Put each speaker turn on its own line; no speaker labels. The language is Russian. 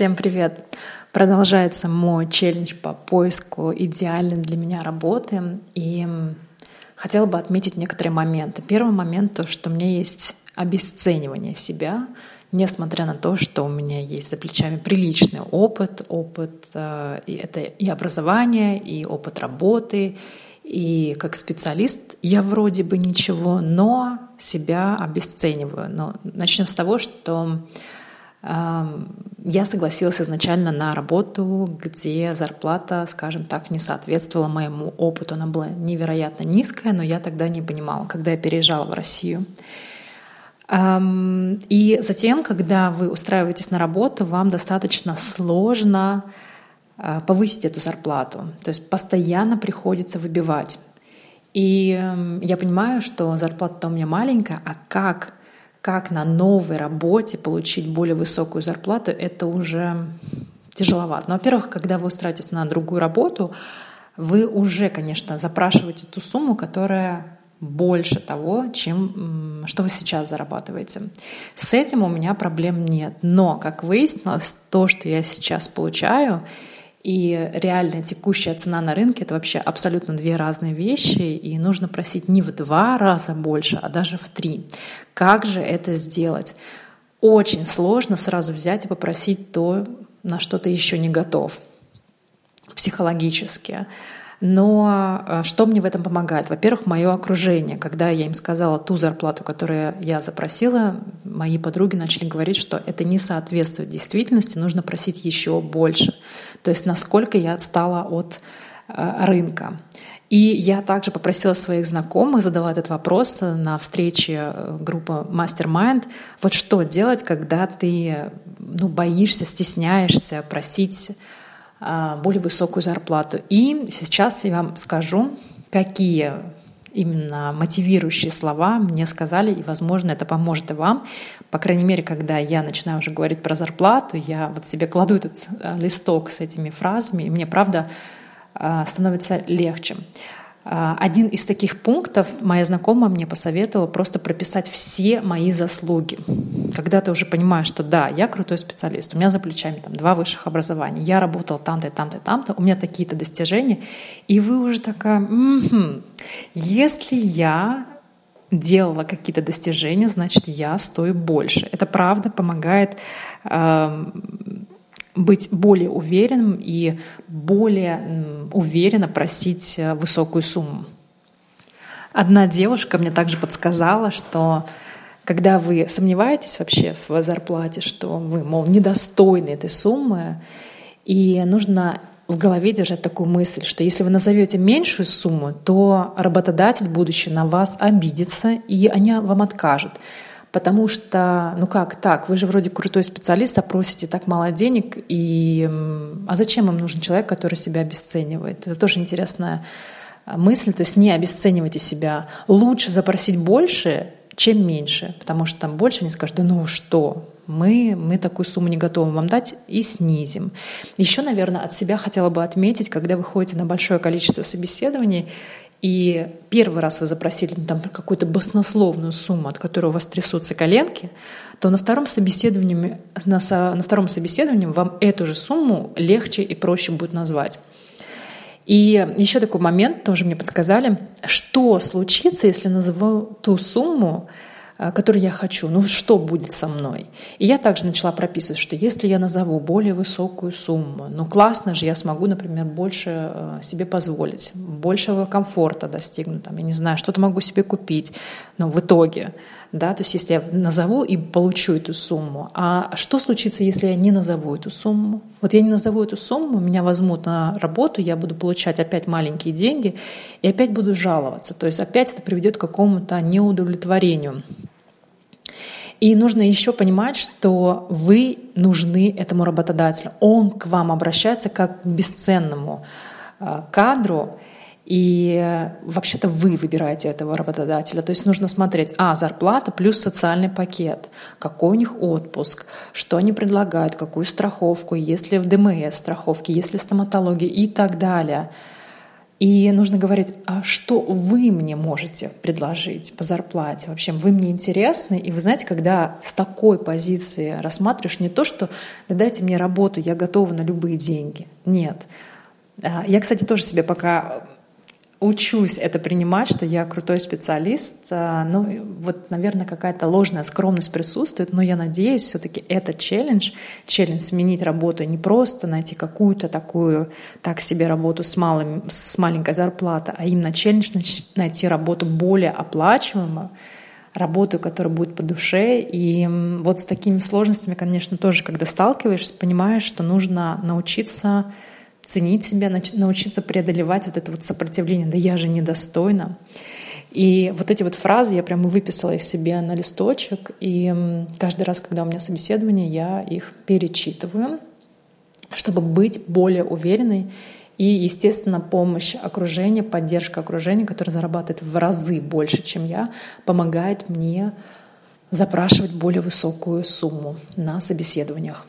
Всем привет! Продолжается мой челлендж по поиску идеальной для меня работы. И хотела бы отметить некоторые моменты. Первый момент — то, что у меня есть обесценивание себя, несмотря на то, что у меня есть за плечами приличный опыт, опыт э, и это и образование, и опыт работы, и как специалист я вроде бы ничего, но себя обесцениваю. Но начнем с того, что я согласилась изначально на работу, где зарплата, скажем так, не соответствовала моему опыту. Она была невероятно низкая, но я тогда не понимала, когда я переезжала в Россию. И затем, когда вы устраиваетесь на работу, вам достаточно сложно а, повысить эту зарплату. То есть постоянно приходится выбивать. И я понимаю, что зарплата у меня маленькая, а как как на новой работе получить более высокую зарплату, это уже тяжеловато. Но, во-первых, когда вы устраиваетесь на другую работу, вы уже, конечно, запрашиваете ту сумму, которая больше того, чем что вы сейчас зарабатываете. С этим у меня проблем нет. Но, как выяснилось, то, что я сейчас получаю, и реальная текущая цена на рынке — это вообще абсолютно две разные вещи, и нужно просить не в два раза больше, а даже в три. Как же это сделать? Очень сложно сразу взять и попросить то, на что ты еще не готов психологически. Но э, что мне в этом помогает? Во-первых, мое окружение. Когда я им сказала ту зарплату, которую я запросила, мои подруги начали говорить, что это не соответствует действительности, нужно просить еще больше. То есть насколько я отстала от э, рынка. И я также попросила своих знакомых, задала этот вопрос на встрече э, группы Mastermind. Вот что делать, когда ты ну, боишься, стесняешься просить более высокую зарплату. И сейчас я вам скажу, какие именно мотивирующие слова мне сказали, и, возможно, это поможет и вам. По крайней мере, когда я начинаю уже говорить про зарплату, я вот себе кладу этот а, листок с этими фразами, и мне, правда, а, становится легче. А, один из таких пунктов моя знакомая мне посоветовала просто прописать все мои заслуги. Когда ты уже понимаешь, что да, я крутой специалист, у меня за плечами там два высших образования, я работал там-то, там-то, там-то, у меня такие-то достижения, и вы уже такая, м-м, если я делала какие-то достижения, значит, я стою больше. Это правда помогает э, быть более уверенным и более уверенно просить э, высокую сумму. Одна девушка мне также подсказала, что когда вы сомневаетесь вообще в зарплате, что вы, мол, недостойны этой суммы, и нужно в голове держать такую мысль, что если вы назовете меньшую сумму, то работодатель будущий на вас обидится, и они вам откажут. Потому что, ну как так, вы же вроде крутой специалист, а просите так мало денег, и а зачем им нужен человек, который себя обесценивает? Это тоже интересная а, мысль, то есть не обесценивайте себя. Лучше запросить больше, чем меньше, потому что там больше они скажут, да ну что, мы, мы такую сумму не готовы вам дать и снизим. Еще, наверное, от себя хотела бы отметить, когда вы ходите на большое количество собеседований, и первый раз вы запросили ну, там какую-то баснословную сумму, от которой у вас трясутся коленки, то на втором собеседовании, на, на втором собеседовании вам эту же сумму легче и проще будет назвать. И еще такой момент тоже мне подсказали, что случится, если назову ту сумму, который я хочу, ну что будет со мной. И я также начала прописывать, что если я назову более высокую сумму, ну классно же, я смогу, например, больше э, себе позволить, большего комфорта достигнуть, там, я не знаю, что-то могу себе купить, но в итоге, да, то есть если я назову и получу эту сумму, а что случится, если я не назову эту сумму? Вот я не назову эту сумму, меня возьмут на работу, я буду получать опять маленькие деньги и опять буду жаловаться, то есть опять это приведет к какому-то неудовлетворению. И нужно еще понимать, что вы нужны этому работодателю. Он к вам обращается как к бесценному э, кадру, и вообще-то вы выбираете этого работодателя. То есть нужно смотреть, а, зарплата плюс социальный пакет, какой у них отпуск, что они предлагают, какую страховку, есть ли в ДМС страховки, есть ли стоматология и так далее. И нужно говорить, а что вы мне можете предложить по зарплате? В общем, вы мне интересны. И вы знаете, когда с такой позиции рассматриваешь не то, что да дайте мне работу, я готова на любые деньги. Нет. А, я, кстати, тоже себе пока учусь это принимать, что я крутой специалист. А, ну, вот, наверное, какая-то ложная скромность присутствует, но я надеюсь, все-таки это челлендж, челлендж сменить работу, не просто найти какую-то такую, так себе работу с, малым, с маленькой зарплатой, а именно челлендж найти работу более оплачиваемую, работу, которая будет по душе. И вот с такими сложностями, конечно, тоже, когда сталкиваешься, понимаешь, что нужно научиться ценить себя, научиться преодолевать вот это вот сопротивление. Да я же недостойна. И вот эти вот фразы я прямо выписала их себе на листочек, и каждый раз, когда у меня собеседование, я их перечитываю, чтобы быть более уверенной. И, естественно, помощь окружения, поддержка окружения, которое зарабатывает в разы больше, чем я, помогает мне запрашивать более высокую сумму на собеседованиях.